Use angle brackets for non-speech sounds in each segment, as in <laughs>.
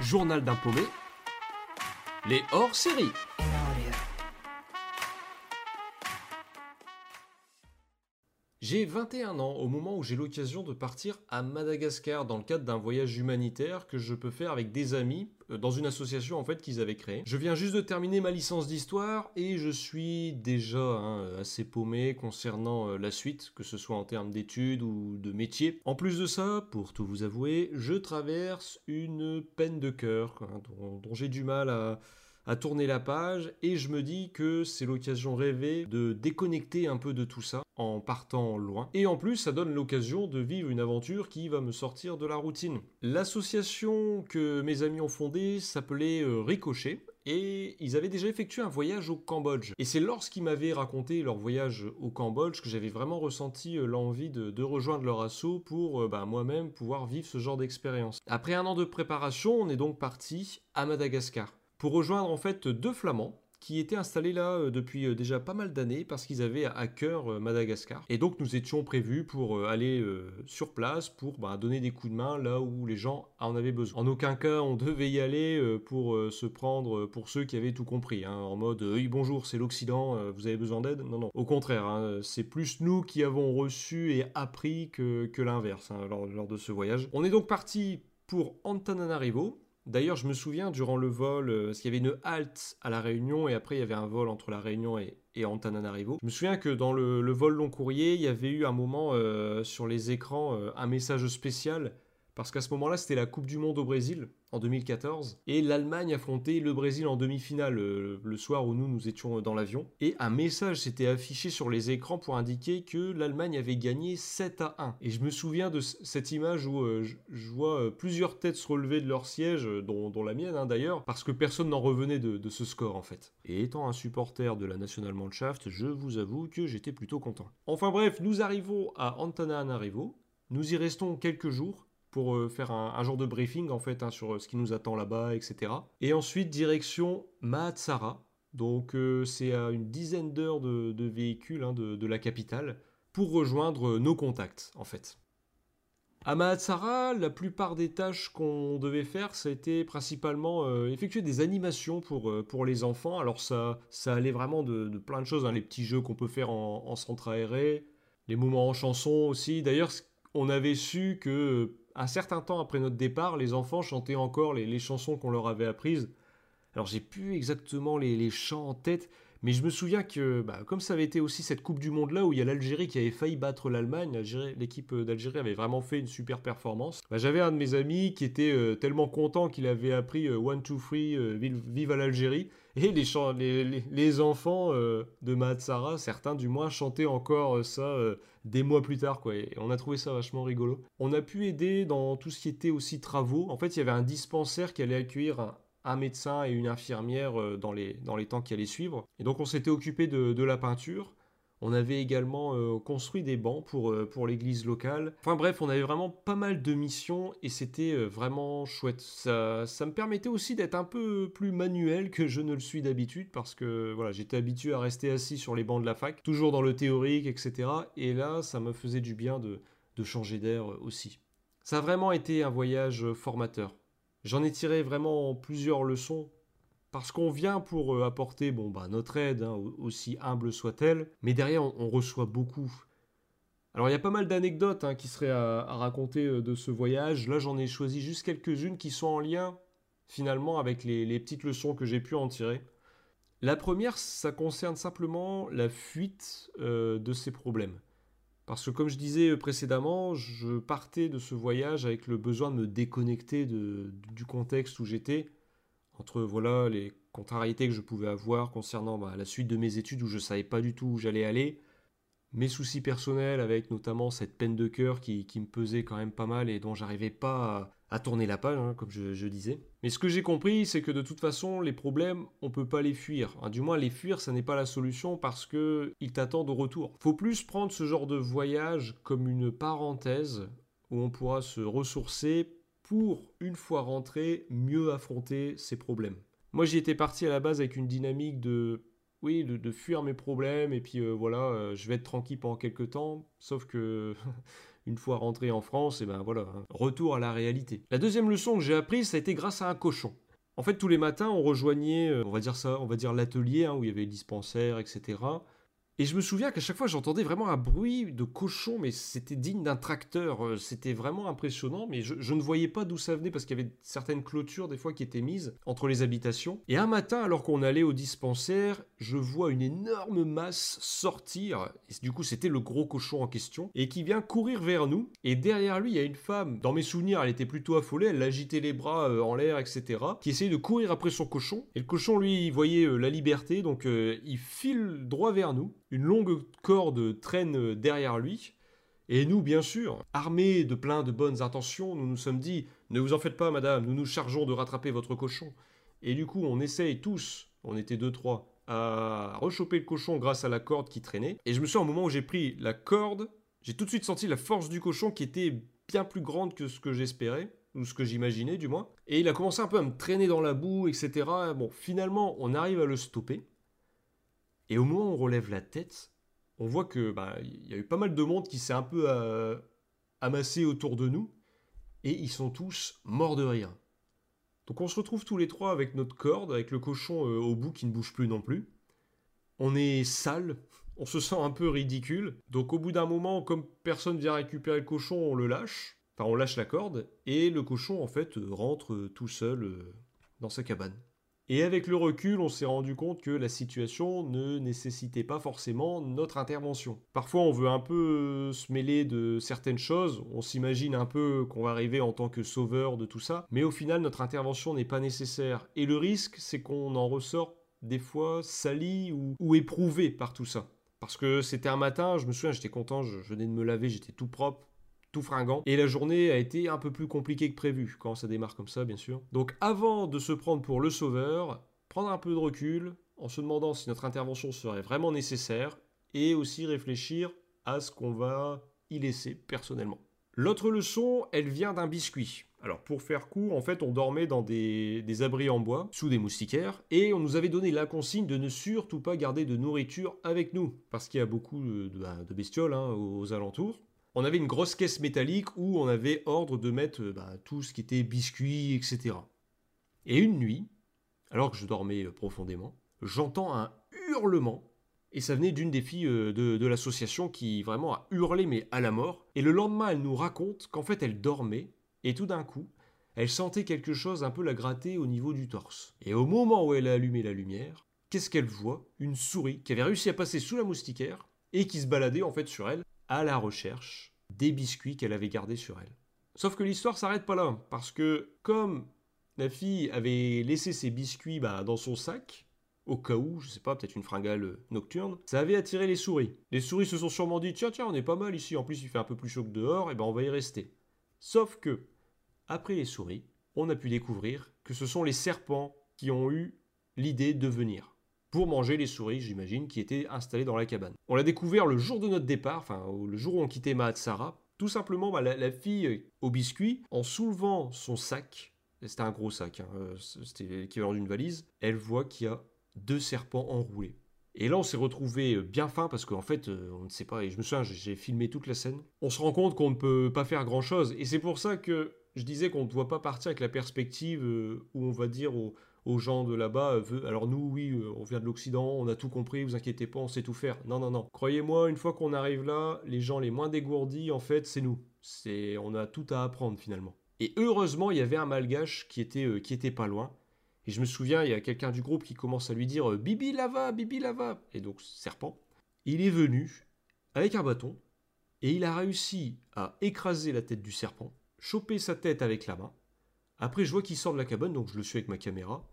Journal d'un paumé, les hors-séries. J'ai 21 ans au moment où j'ai l'occasion de partir à Madagascar dans le cadre d'un voyage humanitaire que je peux faire avec des amis euh, dans une association en fait qu'ils avaient créée. Je viens juste de terminer ma licence d'histoire et je suis déjà hein, assez paumé concernant euh, la suite, que ce soit en termes d'études ou de métier. En plus de ça, pour tout vous avouer, je traverse une peine de cœur hein, dont, dont j'ai du mal à à tourner la page et je me dis que c'est l'occasion rêvée de déconnecter un peu de tout ça en partant loin. Et en plus, ça donne l'occasion de vivre une aventure qui va me sortir de la routine. L'association que mes amis ont fondée s'appelait euh, Ricochet et ils avaient déjà effectué un voyage au Cambodge. Et c'est lorsqu'ils m'avaient raconté leur voyage au Cambodge que j'avais vraiment ressenti euh, l'envie de, rejoindre leur assaut pour euh, bah, moi-même pouvoir vivre ce genre d'expérience. Après un an de préparation, on est donc parti à Madagascar pour rejoindre en fait deux flamands qui étaient installés là euh, depuis euh, déjà pas mal d'années parce qu'ils avaient à cœur euh, Madagascar. Et donc nous étions prévus pour aller sur place pour bah, donner des coups de main là où les gens en avaient besoin. En aucun cas on devait y aller pour se prendre pour ceux qui avaient tout compris, hein, en mode oui bonjour c'est l'Occident, vous avez besoin d'aide? Non non, au contraire, hein, c'est plus nous qui avons reçu et appris que, l'inverse hein, lors, lors de ce voyage. On est donc parti pour Antananarivo, D'ailleurs, je me souviens durant le vol, euh, parce qu'il y avait une halte à La Réunion et après il y avait un vol entre La Réunion et, Antananarivo. Je me souviens que dans le, vol long courrier, il y avait eu un moment euh, sur les écrans euh, un message spécial parce qu'à ce moment-là, c'était la Coupe du Monde au Brésil en 2014 et l'Allemagne affrontait le Brésil en demi-finale euh, le soir où nous nous étions dans l'avion. Et un message s'était affiché sur les écrans pour indiquer que l'Allemagne avait gagné 7 à 1 et je me souviens de cette image où euh, je, vois euh, plusieurs têtes se relever de leur siège dont, la mienne hein, d'ailleurs parce que personne n'en revenait de, de, ce score en fait. Et étant un supporter de la National Mannschaft je vous avoue que j'étais plutôt content. Enfin bref nous arrivons à Antananarivo nous y restons quelques jours pour euh, faire un, genre de briefing en fait hein, sur euh, ce qui nous attend là-bas, etc. Et ensuite direction Mahatsara, donc euh, c'est à une dizaine d'heures de, véhicule hein, de, la capitale pour rejoindre nos contacts en fait. À Mahatsara, la plupart des tâches qu'on devait faire, c'était principalement effectuer des animations pour, pour les enfants. Alors ça, ça allait vraiment de, plein de choses, hein, les petits jeux qu'on peut faire en, en centre aéré, les moments en chanson aussi. D'ailleurs, on avait su que un certain temps après notre départ, les enfants chantaient encore les, chansons qu'on leur avait apprises. Alors j'ai plus exactement les, chants en tête, mais je me souviens que, bah, comme ça avait été aussi cette Coupe du Monde là où il y a l'Algérie qui avait failli battre l'Allemagne, l'équipe d'Algérie avait vraiment fait une super performance. Bah, j'avais un de mes amis qui était euh, tellement content qu'il avait appris euh, One, Two, Three, euh, vive, à l'Algérie. Et les, enfants de Mahatsara, certains du moins, chantaient encore ça des mois plus tard. Quoi, et on a trouvé ça vachement rigolo. On a pu aider dans tout ce qui était aussi travaux. En fait, il y avait un dispensaire qui allait accueillir un médecin et une infirmière euh, dans les, dans les temps qui allaient suivre. Et donc on s'était occupé de, la peinture. On avait également euh, construit des bancs pour, euh, pour l'église locale. Enfin bref, on avait vraiment pas mal de missions et c'était vraiment chouette. Ça, ça me permettait aussi d'être un peu plus manuel que je ne le suis d'habitude parce que voilà, j'étais habitué à rester assis sur les bancs de la fac, toujours dans le théorique, etc. Et là, ça me faisait du bien de, de changer d'air aussi. Ça a vraiment été un voyage formateur. J'en ai tiré vraiment plusieurs leçons parce qu'on vient pour euh, apporter bon, bah, notre aide, hein, aussi humble soit-elle, mais derrière on, reçoit beaucoup. Alors il y a pas mal d'anecdotes hein, qui seraient à, raconter euh, de ce voyage. Là j'en ai choisi juste quelques-unes qui sont en lien finalement avec les, petites leçons que j'ai pu en tirer. La première, ça concerne simplement la fuite euh, de ces problèmes. Parce que comme je disais précédemment, je partais de ce voyage avec le besoin de me déconnecter du contexte où j'étais, entre voilà les contrariétés que je pouvais avoir concernant bah, la suite de mes études où je savais pas du tout où j'allais aller, mes soucis personnels avec notamment cette peine de cœur qui, me pesait quand même pas mal et dont j'arrivais pas à, tourner la page, hein, comme je, disais. Mais ce que j'ai compris, c'est que de toute façon, les problèmes, on peut pas les fuir. Hein, du moins, les fuir, ça n'est pas la solution parce que ils t'attendent au retour. Faut plus prendre ce genre de voyage comme une parenthèse où on pourra se ressourcer pour, une fois rentré, mieux affronter ces problèmes. Moi, j'y étais parti à la base avec une dynamique de oui, de, fuir mes problèmes et puis euh, voilà, euh, je vais être tranquille pendant quelques temps. Sauf que <laughs> une fois rentré en France, et ben voilà, retour à la réalité. La deuxième leçon que j'ai apprise, ça a été grâce à un cochon. En fait, tous les matins, on rejoignait, euh, on va dire ça, on va dire l'atelier hein, où il y avait le dispensaire, etc. Et je me souviens qu'à chaque fois, j'entendais vraiment un bruit de cochon, mais c'était digne d'un tracteur. Euh, c'était vraiment impressionnant, mais je, ne voyais pas d'où ça venait parce qu'il y avait certaines clôtures des fois qui étaient mises entre les habitations. Et un matin, alors qu'on allait au dispensaire, je vois une énorme masse sortir. Et du coup, c'était le gros cochon en question et qui vient courir vers nous. Et derrière lui, il y a une femme. Dans mes souvenirs, elle était plutôt affolée. Elle agitait les bras euh, en l'air, etc. Qui essayait de courir après son cochon. Et le cochon, lui, il voyait euh, la liberté, donc il file droit vers nous. Une longue corde traîne derrière lui. Et nous, bien sûr, armés de plein de bonnes intentions, nous nous sommes dit Ne vous en faites pas, madame, nous nous chargeons de rattraper votre cochon. Et du coup, on essaye tous, on était deux, trois, à rechoper le cochon grâce à la corde qui traînait. Et je me souviens, au moment où j'ai pris la corde, j'ai tout de suite senti la force du cochon qui était bien plus grande que ce que j'espérais, ou ce que j'imaginais du moins. Et il a commencé un peu à me traîner dans la boue, etc. Bon, finalement, on arrive à le stopper. Et au moment où on relève la tête, on voit que bah, il y a eu pas mal de monde qui s'est un peu euh, amassé autour de nous, et ils sont tous morts de rire. Donc on se retrouve tous les trois avec notre corde, avec le cochon euh, au bout qui ne bouge plus non plus. On est sale, <laughs> on se sent un peu ridicule. Donc au bout d'un moment, comme personne vient récupérer le cochon, on le lâche. Enfin, on lâche la corde, et le cochon en fait rentre tout seul euh, dans sa cabane. Et avec le recul, on s'est rendu compte que la situation ne nécessitait pas forcément notre intervention. Parfois, on veut un peu se mêler de certaines choses, on s'imagine un peu qu'on va arriver en tant que sauveur de tout ça, mais au final, notre intervention n'est pas nécessaire. Et le risque, c'est qu'on en ressort des fois sali ou, éprouvé par tout ça. Parce que c'était un matin, je me souviens, j'étais content, je venais de me laver, j'étais tout propre, tout fringant. Et la journée a été un peu plus compliquée que prévu, quand ça démarre comme ça, bien sûr. Donc avant de se prendre pour le sauveur, prendre un peu de recul, en se demandant si notre intervention serait vraiment nécessaire, et aussi réfléchir à ce qu'on va y laisser personnellement. L'autre leçon, elle vient d'un biscuit. Alors pour faire court, en fait, on dormait dans des, abris en bois, sous des moustiquaires, et on nous avait donné la consigne de ne surtout pas garder de nourriture avec nous, parce qu'il y a beaucoup de, bah, bestioles hein, aux alentours on avait une grosse caisse métallique où on avait ordre de mettre euh, bah, tout ce qui était biscuits, etc. Et une nuit, alors que je dormais euh, profondément, j'entends un hurlement. Et ça venait d'une des filles euh, de, l'association qui vraiment a hurlé, mais à la mort. Et le lendemain, elle nous raconte qu'en fait, elle dormait, et tout d'un coup, elle sentait quelque chose un peu la gratter au niveau du torse. Et au moment où elle a allumé la lumière, qu'est-ce qu'elle voit? Une souris qui avait réussi à passer sous la moustiquaire et qui se baladait en fait sur elle à la recherche des biscuits qu'elle avait gardés sur elle. Sauf que l'histoire s'arrête pas là, parce que comme la fille avait laissé ses biscuits bah, dans son sac, au cas où, je sais pas, peut-être une fringale nocturne, ça avait attiré les souris. Les souris se sont sûrement dit tiens tiens, on est pas mal ici, en plus il fait un peu plus chaud que dehors, et ben on va y rester. Sauf que, après les souris, on a pu découvrir que ce sont les serpents qui ont eu l'idée de venir pour manger les souris, j'imagine, qui étaient installées dans la cabane. On l'a découvert le jour de notre départ, enfin le jour où on quittait Mahatsara. Tout simplement, bah, la, fille au biscuit, en soulevant son sac, c'était un gros sac, hein, euh, c'était l'équivalent d'une valise, elle voit qu'il y a deux serpents enroulés. Et là, on s'est retrouvé bien fin parce qu'en fait, euh, on ne sait pas, et je me souviens, j'ai filmé toute la scène. On se rend compte qu'on ne peut pas faire grand chose. Et c'est pour ça que je disais qu'on ne doit pas partir avec la perspective euh, où on va dire aux, aux gens de là-bas, euh, alors nous, oui, euh, on vient de l'Occident, on a tout compris, vous inquiétez pas, on sait tout faire. Non, non, non. Croyez-moi, une fois qu'on arrive là, les gens les moins dégourdis, en fait, c'est nous. C'est, on a tout à apprendre finalement. Et heureusement, il y avait un malgache qui était, euh, qui était pas loin. Et je me souviens, il y a quelqu'un du groupe qui commence à lui dire Bibi lava, Bibi lava. Et donc, serpent. Il est venu avec un bâton et il a réussi à écraser la tête du serpent, choper sa tête avec la main. Après, je vois qu'il sort de la cabane, donc je le suis avec ma caméra.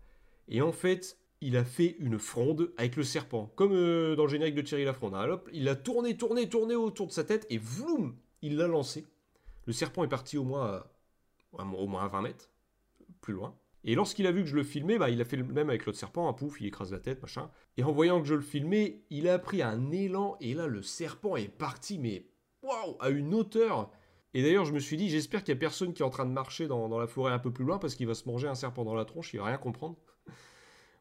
Et en fait, il a fait une fronde avec le serpent, comme euh, dans le générique de Thierry Lafronde. Hein. il a tourné, tourné, tourné autour de sa tête et vroom, il l'a lancé. Le serpent est parti au moins, à, au moins à 20 mètres, plus loin. Et lorsqu'il a vu que je le filmais, bah, il a fait le même avec l'autre serpent, un pouf, il écrase la tête, machin. Et en voyant que je le filmais, il a pris un élan, et là, le serpent est parti, mais waouh, à une hauteur. Et d'ailleurs, je me suis dit, j'espère qu'il n'y a personne qui est en train de marcher dans, dans la forêt un peu plus loin, parce qu'il va se manger un serpent dans la tronche, il va rien comprendre.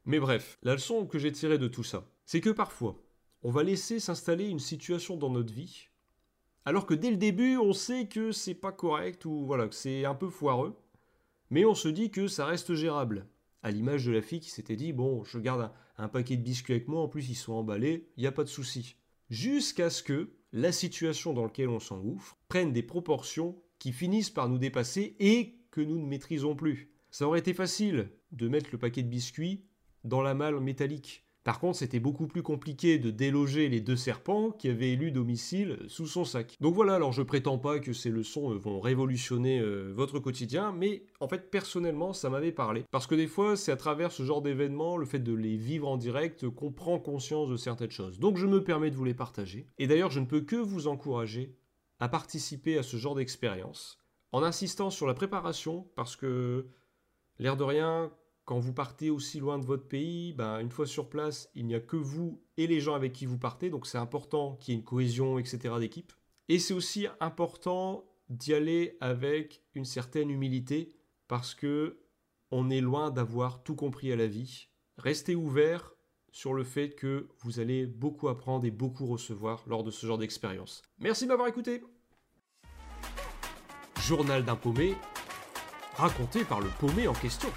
Mais bref, la leçon que j'ai tirée de tout ça, c'est que parfois, on va laisser s'installer une situation dans notre vie Alors que dès le début, on sait que c'est pas correct ou voilà, que c'est un peu foireux. Mais on se dit que ça reste gérable. À l'image de la fille qui s'était dit Bon, je garde un, paquet de biscuits avec moi, en plus ils sont emballés, il n'y a pas de souci. Jusqu'à ce que la situation dans laquelle on s'engouffre prenne des proportions qui finissent par nous dépasser et que nous ne maîtrisons plus. Ça aurait été facile de mettre le paquet de biscuits dans la malle métallique. Par contre, c'était beaucoup plus compliqué de déloger les deux serpents qui avaient élu domicile sous son sac. Donc voilà, alors je prétends pas que ces leçons euh, vont révolutionner euh, votre quotidien, mais en fait personnellement ça m'avait parlé. Parce que des fois c'est à travers ce genre d'événements, le fait de les vivre en direct, qu'on prend conscience de certaines choses. Donc je me permets de vous les partager. Et d'ailleurs je ne peux que vous encourager à participer à ce genre d'expérience, en insistant sur la préparation, parce que l'air de rien, quand vous partez aussi loin de votre pays, ben, une fois sur place, il n'y a que vous et les gens avec qui vous partez, donc c'est important qu'il y ait une cohésion, etc. d'équipe. Et c'est aussi important d'y aller avec une certaine humilité, parce que on est loin d'avoir tout compris à la vie. Restez ouvert sur le fait que vous allez beaucoup apprendre et beaucoup recevoir lors de ce genre d'expérience. Merci de m'avoir écouté. Journal d'un paumé, raconté par le paumé en question.